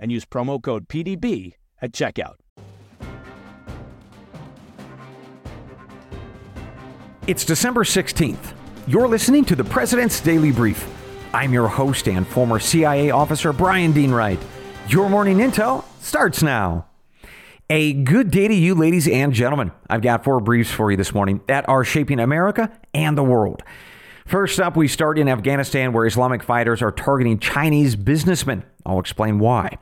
and use promo code PDB at checkout. It's December 16th. You're listening to the President's Daily Brief. I'm your host and former CIA officer, Brian Dean Wright. Your morning intel starts now. A good day to you, ladies and gentlemen. I've got four briefs for you this morning that are shaping America and the world. First up, we start in Afghanistan, where Islamic fighters are targeting Chinese businessmen. I'll explain why.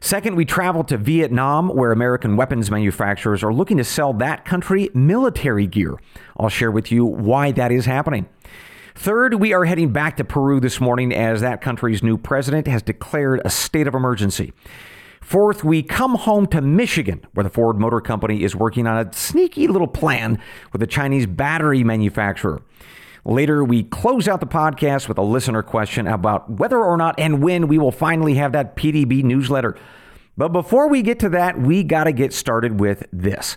Second, we travel to Vietnam, where American weapons manufacturers are looking to sell that country military gear. I'll share with you why that is happening. Third, we are heading back to Peru this morning as that country's new president has declared a state of emergency. Fourth, we come home to Michigan, where the Ford Motor Company is working on a sneaky little plan with a Chinese battery manufacturer. Later, we close out the podcast with a listener question about whether or not and when we will finally have that PDB newsletter. But before we get to that, we got to get started with this.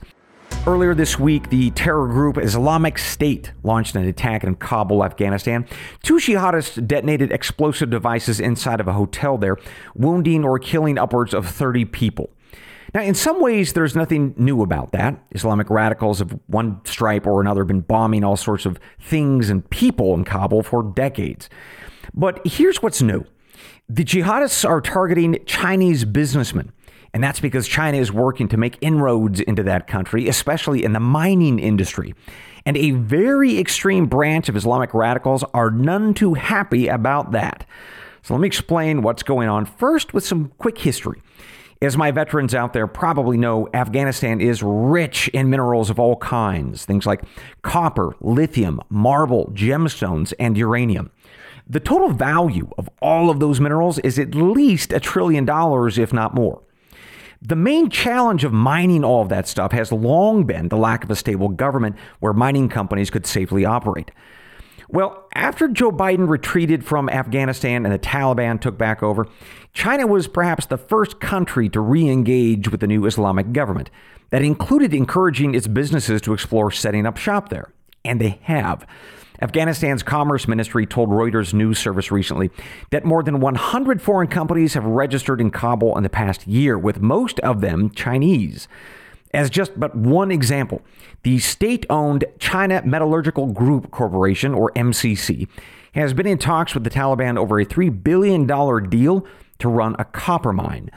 Earlier this week, the terror group Islamic State launched an attack in Kabul, Afghanistan. Two jihadists detonated explosive devices inside of a hotel there, wounding or killing upwards of 30 people. Now, in some ways, there's nothing new about that. Islamic radicals of one stripe or another have been bombing all sorts of things and people in Kabul for decades. But here's what's new the jihadists are targeting Chinese businessmen. And that's because China is working to make inroads into that country, especially in the mining industry. And a very extreme branch of Islamic radicals are none too happy about that. So let me explain what's going on first with some quick history. As my veterans out there probably know, Afghanistan is rich in minerals of all kinds, things like copper, lithium, marble, gemstones, and uranium. The total value of all of those minerals is at least a trillion dollars, if not more. The main challenge of mining all of that stuff has long been the lack of a stable government where mining companies could safely operate. Well, after Joe Biden retreated from Afghanistan and the Taliban took back over, China was perhaps the first country to re engage with the new Islamic government. That included encouraging its businesses to explore setting up shop there. And they have. Afghanistan's Commerce Ministry told Reuters news service recently that more than 100 foreign companies have registered in Kabul in the past year, with most of them Chinese. As just but one example, the state owned China Metallurgical Group Corporation, or MCC, has been in talks with the Taliban over a $3 billion deal to run a copper mine.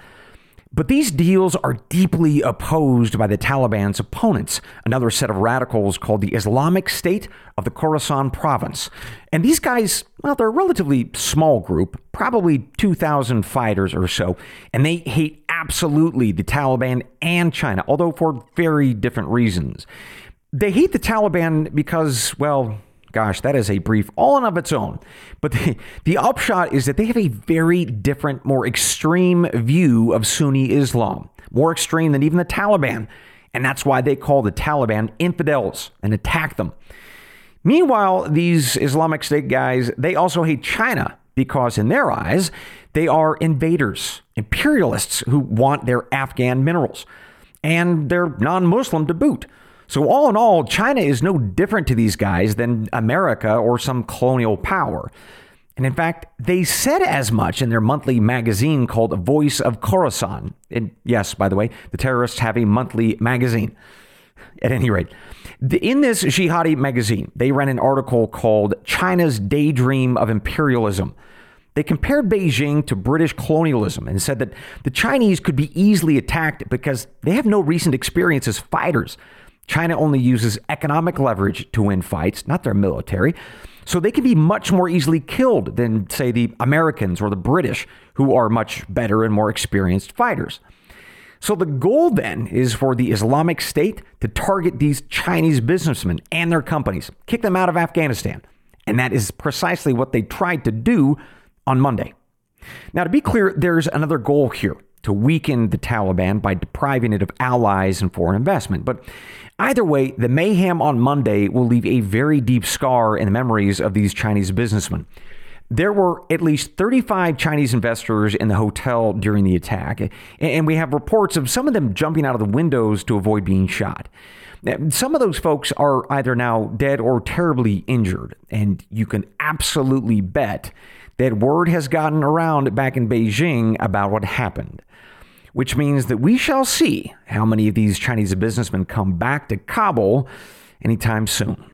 But these deals are deeply opposed by the Taliban's opponents, another set of radicals called the Islamic State of the Khorasan province. And these guys, well, they're a relatively small group, probably 2,000 fighters or so, and they hate absolutely the Taliban and China, although for very different reasons. They hate the Taliban because, well, Gosh, that is a brief all in of its own. But the, the upshot is that they have a very different, more extreme view of Sunni Islam, more extreme than even the Taliban. And that's why they call the Taliban infidels and attack them. Meanwhile, these Islamic State guys, they also hate China because, in their eyes, they are invaders, imperialists who want their Afghan minerals. And they're non Muslim to boot. So, all in all, China is no different to these guys than America or some colonial power. And in fact, they said as much in their monthly magazine called Voice of Khorasan. And yes, by the way, the terrorists have a monthly magazine. At any rate, in this jihadi magazine, they ran an article called China's Daydream of Imperialism. They they compared Beijing to British colonialism and said that the Chinese could be easily attacked because they have no recent experience as fighters. China only uses economic leverage to win fights, not their military. So they can be much more easily killed than, say, the Americans or the British, who are much better and more experienced fighters. So the goal then is for the Islamic State to target these Chinese businessmen and their companies, kick them out of Afghanistan. And that is precisely what they tried to do on Monday. Now, to be clear, there's another goal here to weaken the Taliban by depriving it of allies and foreign investment. But either way, the mayhem on Monday will leave a very deep scar in the memories of these Chinese businessmen. There were at least 35 Chinese investors in the hotel during the attack, and we have reports of some of them jumping out of the windows to avoid being shot. Some of those folks are either now dead or terribly injured, and you can absolutely bet that word has gotten around back in Beijing about what happened. Which means that we shall see how many of these Chinese businessmen come back to Kabul anytime soon.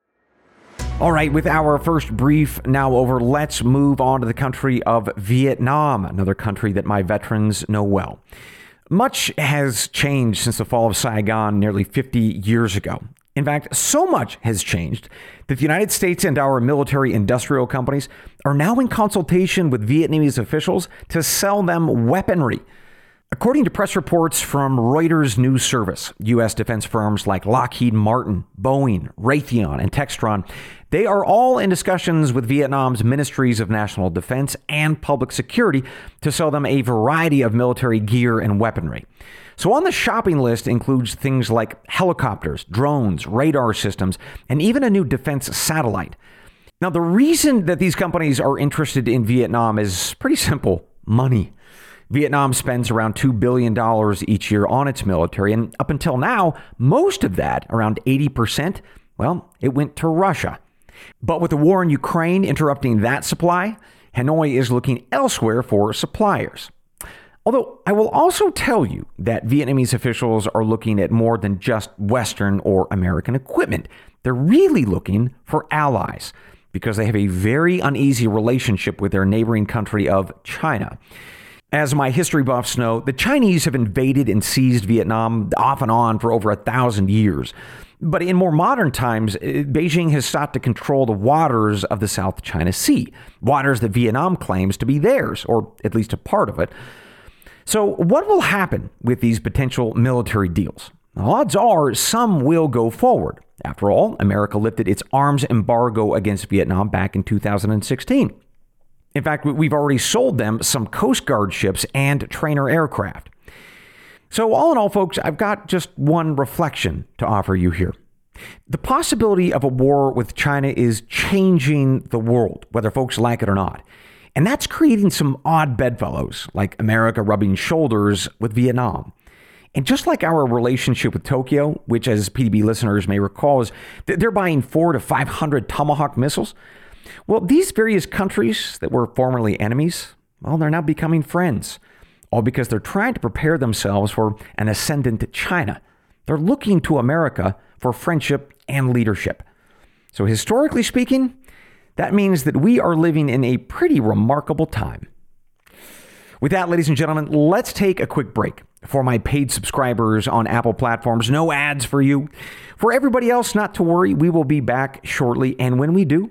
All right, with our first brief now over, let's move on to the country of Vietnam, another country that my veterans know well. Much has changed since the fall of Saigon nearly 50 years ago. In fact, so much has changed that the United States and our military industrial companies are now in consultation with Vietnamese officials to sell them weaponry According to press reports from Reuters News Service, U.S. defense firms like Lockheed Martin, Boeing, Raytheon, and Textron, they are all in discussions with Vietnam's ministries of national defense and public security to sell them a variety of military gear and weaponry. So on the shopping list includes things like helicopters, drones, radar systems, and even a new defense satellite. Now, the reason that these companies are interested in Vietnam is pretty simple money. Vietnam spends around $2 billion each year on its military, and up until now, most of that, around 80%, well, it went to Russia. But with the war in Ukraine interrupting that supply, Hanoi is looking elsewhere for suppliers. Although I will also tell you that Vietnamese officials are looking at more than just Western or American equipment. They're really looking for allies because they have a very uneasy relationship with their neighboring country of China. As my history buffs know, the Chinese have invaded and seized Vietnam off and on for over a thousand years. But in more modern times, eh, Beijing has sought to control the waters of the South China Sea, waters that Vietnam claims to be theirs, or at least a part of it. So, what will happen with these potential military deals? Odds are some will go forward. After all, America lifted its arms embargo against Vietnam back in 2016. In fact, we've already sold them some Coast Guard ships and trainer aircraft. So, all in all, folks, I've got just one reflection to offer you here. The possibility of a war with China is changing the world, whether folks like it or not. And that's creating some odd bedfellows, like America rubbing shoulders with Vietnam. And just like our relationship with Tokyo, which, as PDB listeners may recall, is they're buying four to 500 Tomahawk missiles, well, these various countries that were formerly enemies, well, they're now becoming friends, all because they're trying to prepare themselves for an ascendant China. They're looking to America for friendship and leadership. So, historically speaking, that means that we are living in a pretty remarkable time. With that, ladies and gentlemen, let's take a quick break. For my paid subscribers on Apple platforms, no ads for you. For everybody else, not to worry, we will be back shortly. And when we do,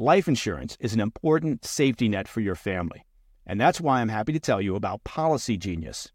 Life insurance is an important safety net for your family. And that's why I'm happy to tell you about Policy Genius.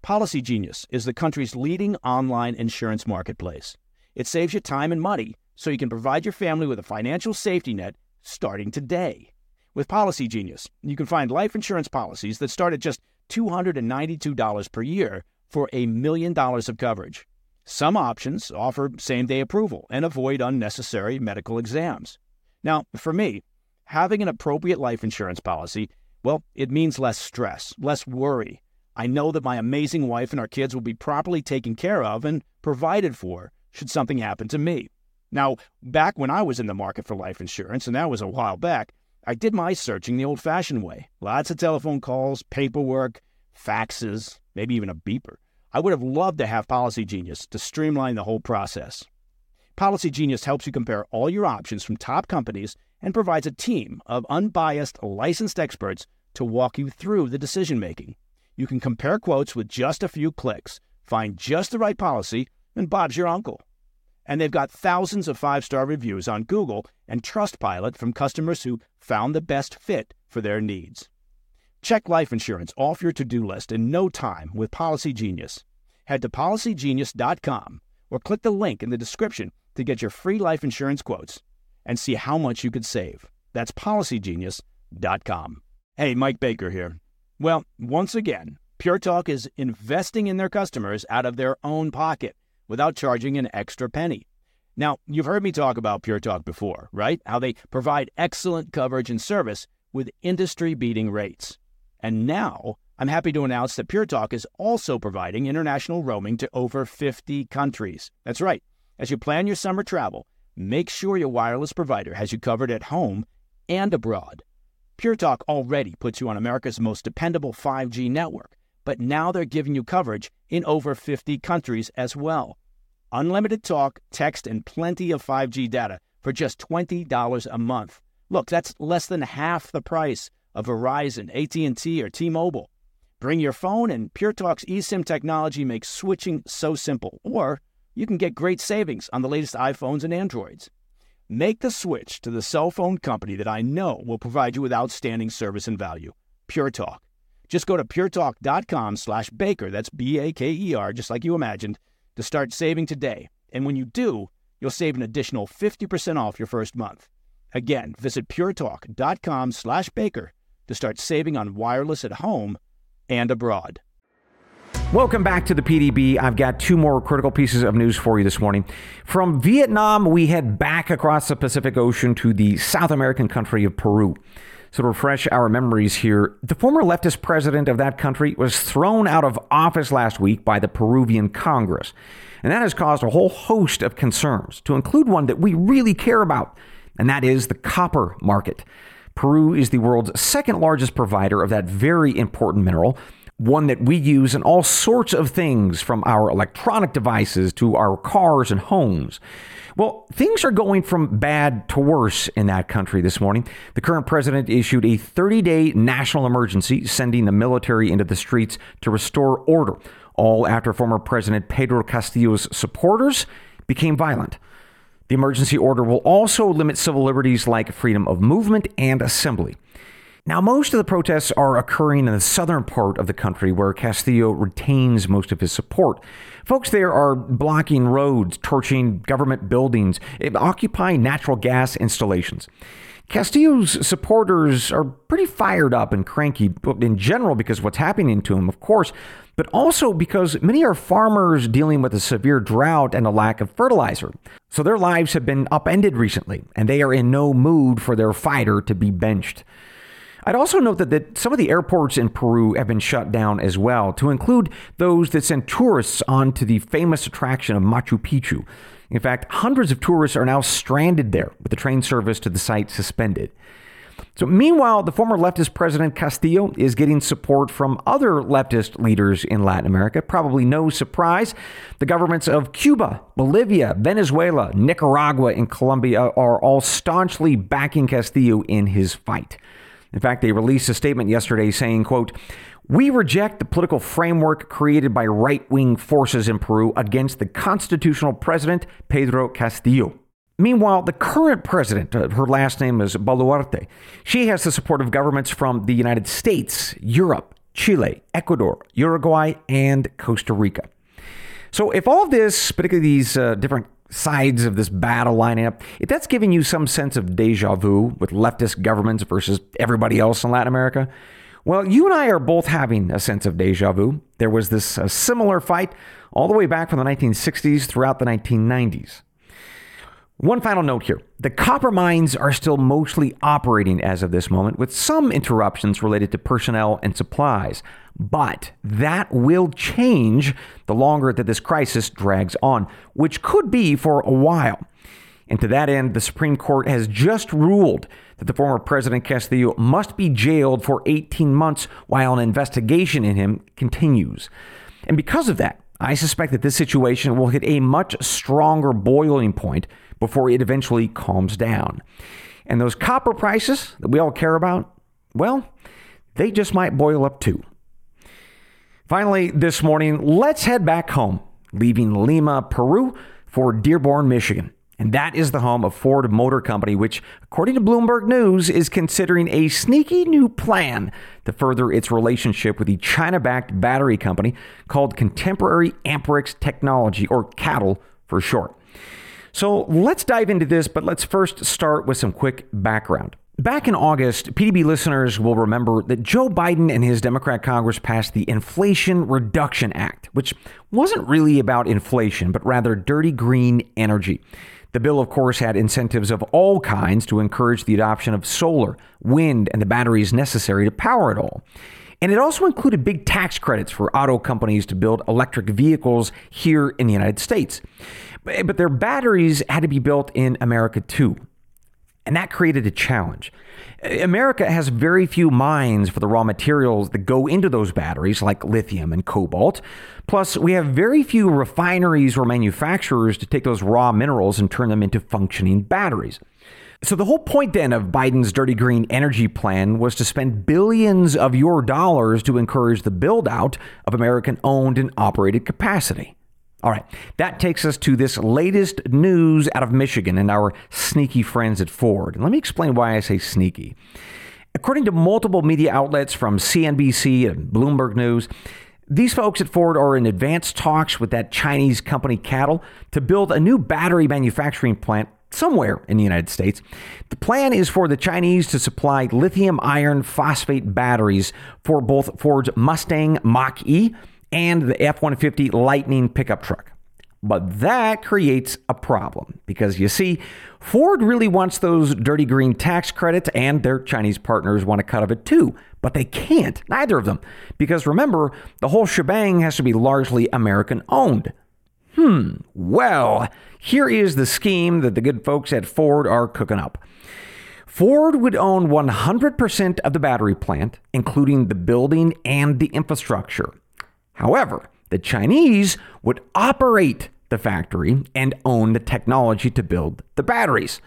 Policy Genius is the country's leading online insurance marketplace. It saves you time and money so you can provide your family with a financial safety net starting today. With Policy Genius, you can find life insurance policies that start at just $292 per year for a million dollars of coverage. Some options offer same day approval and avoid unnecessary medical exams. Now, for me, having an appropriate life insurance policy Well, it means less stress, less worry. I know that my amazing wife and our kids will be properly taken care of and provided for should something happen to me. Now, back when I was in the market for life insurance, and that was a while back, I did my searching the old fashioned way. Lots of telephone calls, paperwork, faxes, maybe even a beeper. I would have loved to have Policy Genius to streamline the whole process. Policy Genius helps you compare all your options from top companies and provides a team of unbiased, licensed experts to walk you through the decision making. You can compare quotes with just a few clicks, find just the right policy, and Bob's your uncle. And they've got thousands of five star reviews on Google and Trustpilot from customers who found the best fit for their needs. Check life insurance off your to do list in no time with Policy Genius. Head to policygenius.com or click the link in the description to get your free life insurance quotes and see how much you could save. That's policygenius.com. Hey, Mike Baker here. Well, once again, Pure Talk is investing in their customers out of their own pocket without charging an extra penny. Now, you've heard me talk about Pure Talk before, right? How they provide excellent coverage and service with industry beating rates. And now, I'm happy to announce that Pure Talk is also providing international roaming to over 50 countries. That's right. As you plan your summer travel, make sure your wireless provider has you covered at home and abroad. Pure Talk already puts you on America's most dependable 5G network, but now they're giving you coverage in over 50 countries as well. Unlimited talk, text, and plenty of 5G data for just $20 a month. Look, that's less than half the price of Verizon, AT&T, or T-Mobile. Bring your phone and Pure Talk's eSIM technology makes switching so simple. Or you can get great savings on the latest iPhones and Androids. Make the switch to the cell phone company that I know will provide you with outstanding service and value. Pure Talk. Just go to puretalk.com slash baker, that's B-A-K-E-R, just like you imagined, to start saving today. And when you do, you'll save an additional 50% off your first month. Again, visit puretalk.com slash baker to start saving on wireless at home and abroad. Welcome back to the PDB. I've got two more critical pieces of news for you this morning. From Vietnam, we head back across the Pacific Ocean to the South American country of Peru. So, to refresh our memories here, the former leftist president of that country was thrown out of office last week by the Peruvian Congress. And that has caused a whole host of concerns, to include one that we really care about, and that is the copper market. Peru is the world's second largest provider of that very important mineral, one that we use in all sorts of things from our electronic devices to our cars and homes. Well, things are going from bad to worse in that country this morning. The current president issued a 30 day national emergency, sending the military into the streets to restore order, all after former President Pedro Castillo's supporters became violent. The emergency order will also limit civil liberties like freedom of movement and assembly. Now, most of the protests are occurring in the southern part of the country where Castillo retains most of his support. Folks there are blocking roads, torching government buildings, eh, occupying natural gas installations. Castillo's supporters are pretty fired up and cranky in general because of what's happening to him, of course, but also because many are farmers dealing with a severe drought and a lack of fertilizer. So their lives have been upended recently, and they are in no mood for their fighter to be benched. I'd also note that, that some of the airports in Peru have been shut down as well, to include those that send tourists onto the famous attraction of Machu Picchu. In fact, hundreds of tourists are now stranded there with the train service to the site suspended. So, meanwhile, the former leftist president Castillo is getting support from other leftist leaders in Latin America. Probably no surprise. The governments of Cuba, Bolivia, Venezuela, Nicaragua, and Colombia are all staunchly backing Castillo in his fight. In fact, they released a statement yesterday saying, quote, we reject the political framework created by right wing forces in Peru against the constitutional president, Pedro Castillo. Meanwhile, the current president, uh, her last name is Boluarte, she has the support of governments from the United States, Europe, Chile, Ecuador, Uruguay, and Costa Rica. So, if all of this, particularly these uh, different sides of this battle lining up, if that's giving you some sense of deja vu with leftist governments versus everybody else in Latin America, well, you and I are both having a sense of deja vu. There was this similar fight all the way back from the 1960s throughout the 1990s. One final note here the copper mines are still mostly operating as of this moment, with some interruptions related to personnel and supplies. But that will change the longer that this crisis drags on, which could be for a while. And to that end, the Supreme Court has just ruled that the former President Castillo must be jailed for 18 months while an investigation in him continues. And because of that, I suspect that this situation will hit a much stronger boiling point before it eventually calms down. And those copper prices that we all care about, well, they just might boil up too. Finally, this morning, let's head back home, leaving Lima, Peru for Dearborn, Michigan. And that is the home of Ford Motor Company, which, according to Bloomberg News, is considering a sneaky new plan to further its relationship with the China backed battery company called Contemporary Amperex Technology, or CATL for short. So let's dive into this, but let's first start with some quick background. Back in August, PDB listeners will remember that Joe Biden and his Democrat Congress passed the Inflation Reduction Act, which wasn't really about inflation, but rather dirty green energy. The bill, of course, had incentives of all kinds to encourage the adoption of solar, wind, and the batteries necessary to power it all. And it also included big tax credits for auto companies to build electric vehicles here in the United States. Eh, but their batteries had to be built in America too. And that created a challenge. Eh, America has very few mines for the raw materials that go into those batteries, like lithium and cobalt. Plus, we have very few refineries or manufacturers to take those raw minerals and turn them into functioning batteries. So, the whole point then of Biden's dirty green energy plan was to spend billions of your dollars to encourage the build out of American owned and operated capacity. All right, that takes us to this latest news out of Michigan and our sneaky friends at Ford. And let me explain why I say sneaky. According to multiple media outlets from CNBC and Bloomberg News, these folks at Ford are in advanced talks with that Chinese company CATL to build a new battery manufacturing plant somewhere in the United States. The plan is for the Chinese to supply lithium iron phosphate batteries for both Ford's Mustang Mach E and the F 150 Lightning pickup truck. But that creates a problem because you see, Ford really wants those dirty green tax credits, and their Chinese partners want a cut of it too. But they can't, neither of them, because remember, the whole shebang has to be largely American owned. Hmm, well, here is the scheme that the good folks at Ford are cooking up. Ford would own 100% of the battery plant, including the building and the infrastructure. However, the Chinese would operate the factory and own the technology to build the batteries.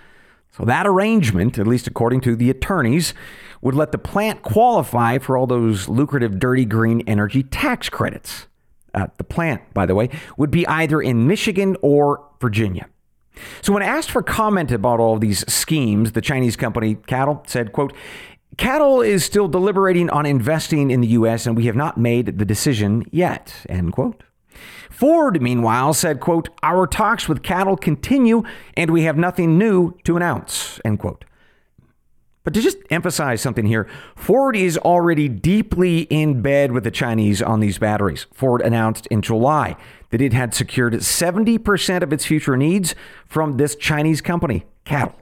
So that arrangement, at least according to the attorneys, would let the plant qualify for all those lucrative dirty green energy tax credits. Uh, the plant, by the way, would be either in Michigan or Virginia. So when asked for comment about all of these schemes, the Chinese company CATL said, quote, CATL is still deliberating on investing in the U.S., and we have not made the decision yet. End quote. Ford, meanwhile, said, quote, Our talks with cattle continue, and we have nothing new to announce. End quote. But to just emphasize something here, Ford is already deeply in bed with the Chinese on these batteries. Ford announced in July that it had secured 70% of its future needs from this Chinese company, CATL.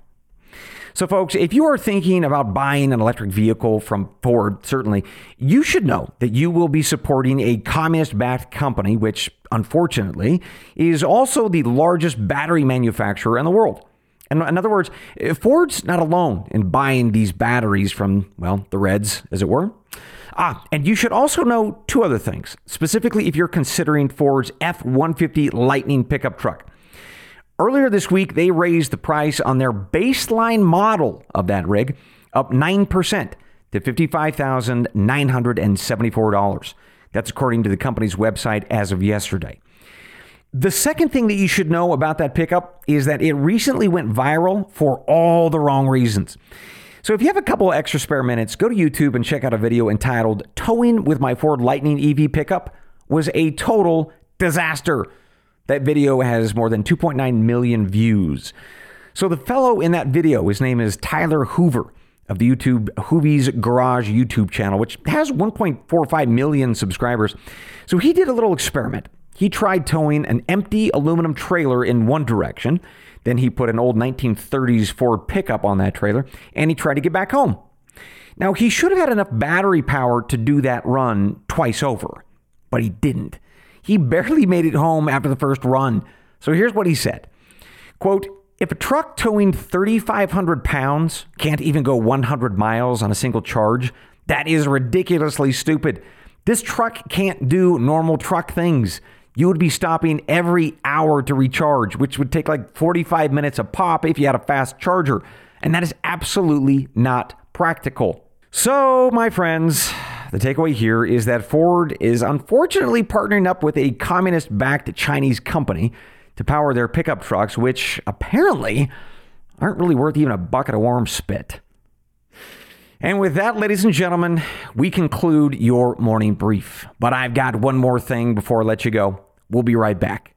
So, folks, if you are thinking about buying an electric vehicle from Ford, certainly, you should know that you will be supporting a communist backed company, which unfortunately is also the largest battery manufacturer in the world. And in other words, Ford's not alone in buying these batteries from, well, the Reds, as it were. Ah, and you should also know two other things, specifically if you're considering Ford's F 150 Lightning pickup truck. Earlier this week, they raised the price on their baseline model of that rig up 9% to $55,974. That's according to the company's website as of yesterday. The second thing that you should know about that pickup is that it recently went viral for all the wrong reasons. So if you have a couple of extra spare minutes, go to YouTube and check out a video entitled Towing with My Ford Lightning EV Pickup was a total disaster. That video has more than 2.9 million views. So the fellow in that video, his name is Tyler Hoover of the YouTube Hoovy's Garage YouTube channel, which has 1.45 million subscribers. So he did a little experiment. He tried towing an empty aluminum trailer in one direction. Then he put an old 1930s Ford pickup on that trailer and he tried to get back home. Now, he should have had enough battery power to do that run twice over, but he didn't. He barely made it home after the first run. So here's what he said Quote, if a truck towing 3,500 pounds can't even go 100 miles on a single charge, that is ridiculously stupid. This truck can't do normal truck things. You would be stopping every hour to recharge, which would take like 45 minutes a pop if you had a fast charger. And that is absolutely not practical. So, my friends, the takeaway here is that Ford is unfortunately partnering up with a communist backed Chinese company to power their pickup trucks, which apparently aren't really worth even a bucket of warm spit. And with that, ladies and gentlemen, we conclude your morning brief. But I've got one more thing before I let you go. We'll be right back.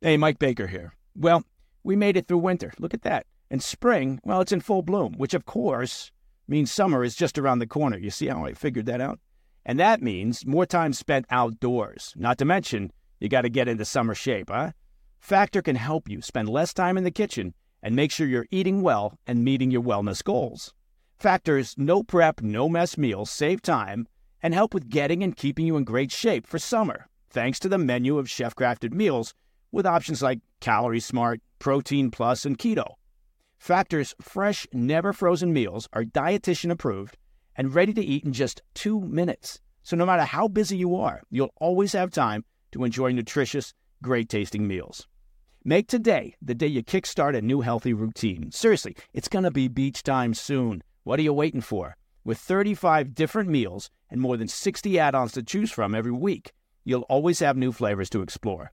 Hey, Mike Baker here. Well, we made it through winter. Look at that. And spring, well, it's in full bloom, which of course means summer is just around the corner. You see how I figured that out? And that means more time spent outdoors. Not to mention, you got to get into summer shape, huh? Factor can help you spend less time in the kitchen and make sure you're eating well and meeting your wellness goals. Factor's no prep, no mess meals save time and help with getting and keeping you in great shape for summer, thanks to the menu of chef crafted meals with options like Calorie Smart, Protein Plus, and Keto. Factor's fresh, never frozen meals are dietitian approved and ready to eat in just two minutes. So no matter how busy you are, you'll always have time to enjoy nutritious, great tasting meals. Make today the day you kickstart a new healthy routine. Seriously, it's going to be beach time soon. What are you waiting for? With 35 different meals and more than 60 add ons to choose from every week, you'll always have new flavors to explore.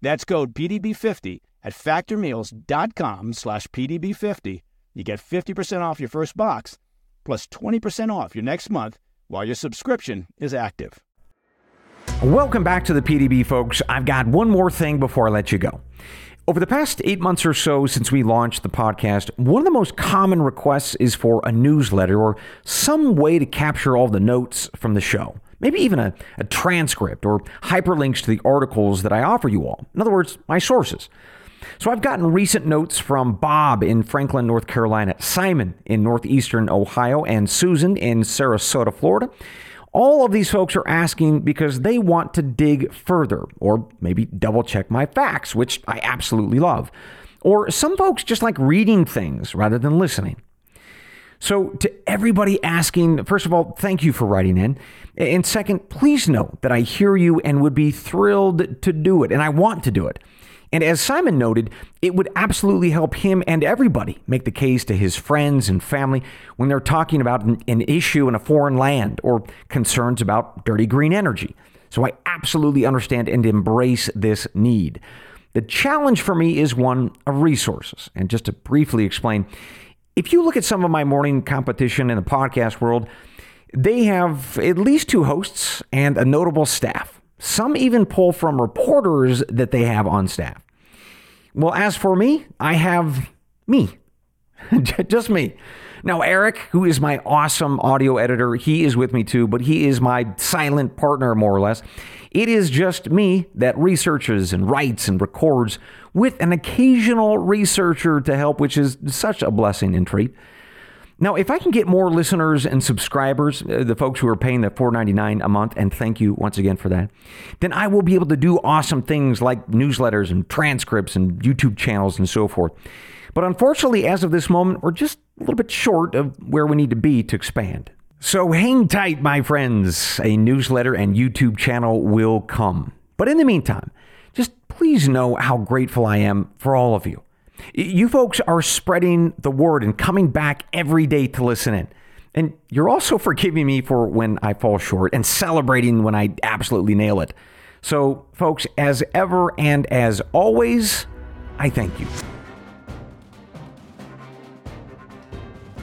That's code PDB50 at factormeals.com slash PDB50. You get 50% off your first box plus 20% off your next month while your subscription is active. Welcome back to the PDB, folks. I've got one more thing before I let you go. Over the past eight months or so since we launched the podcast, one of the most common requests is for a newsletter or some way to capture all the notes from the show. Maybe even a, a transcript or hyperlinks to the articles that I offer you all. In other words, my sources. So I've gotten recent notes from Bob in Franklin, North Carolina, Simon in Northeastern Ohio, and Susan in Sarasota, Florida. All of these folks are asking because they want to dig further or maybe double check my facts, which I absolutely love. Or some folks just like reading things rather than listening. So, to everybody asking, first of all, thank you for writing in. And second, please know that I hear you and would be thrilled to do it, and I want to do it. And as Simon noted, it would absolutely help him and everybody make the case to his friends and family when they're talking about an, an, issue in a foreign land or concerns about dirty green energy. So I absolutely understand and embrace this need. The challenge for me is one of resources. And just to briefly explain, if you look at some of my morning competition in the podcast world, they have at least two hosts and a notable staff. Some even pull from reporters that they have on staff. Well, as for me, I have Me. Just me. Now, Eric, who is my awesome audio editor, he is with me too, but he is my silent partner, more or less. It is just me that researches and writes and records with an occasional researcher to help, which is such a blessing and treat. Now, if I can get more listeners and subscribers, uh, the folks who are paying the $4.99 a month, and thank you once again for that, then I will be able to do awesome things like newsletters and transcripts and YouTube channels and so forth. But unfortunately, as of this moment, we're just a little bit short of where we need to be to expand. So hang tight, my friends. A newsletter and YouTube channel will come. But in the meantime, just please know how grateful I am for all of you. You folks are spreading the word and coming back every day to listen in. And you're also forgiving me for when I fall short and celebrating when I absolutely nail it. So, folks, as ever and as always, I thank you.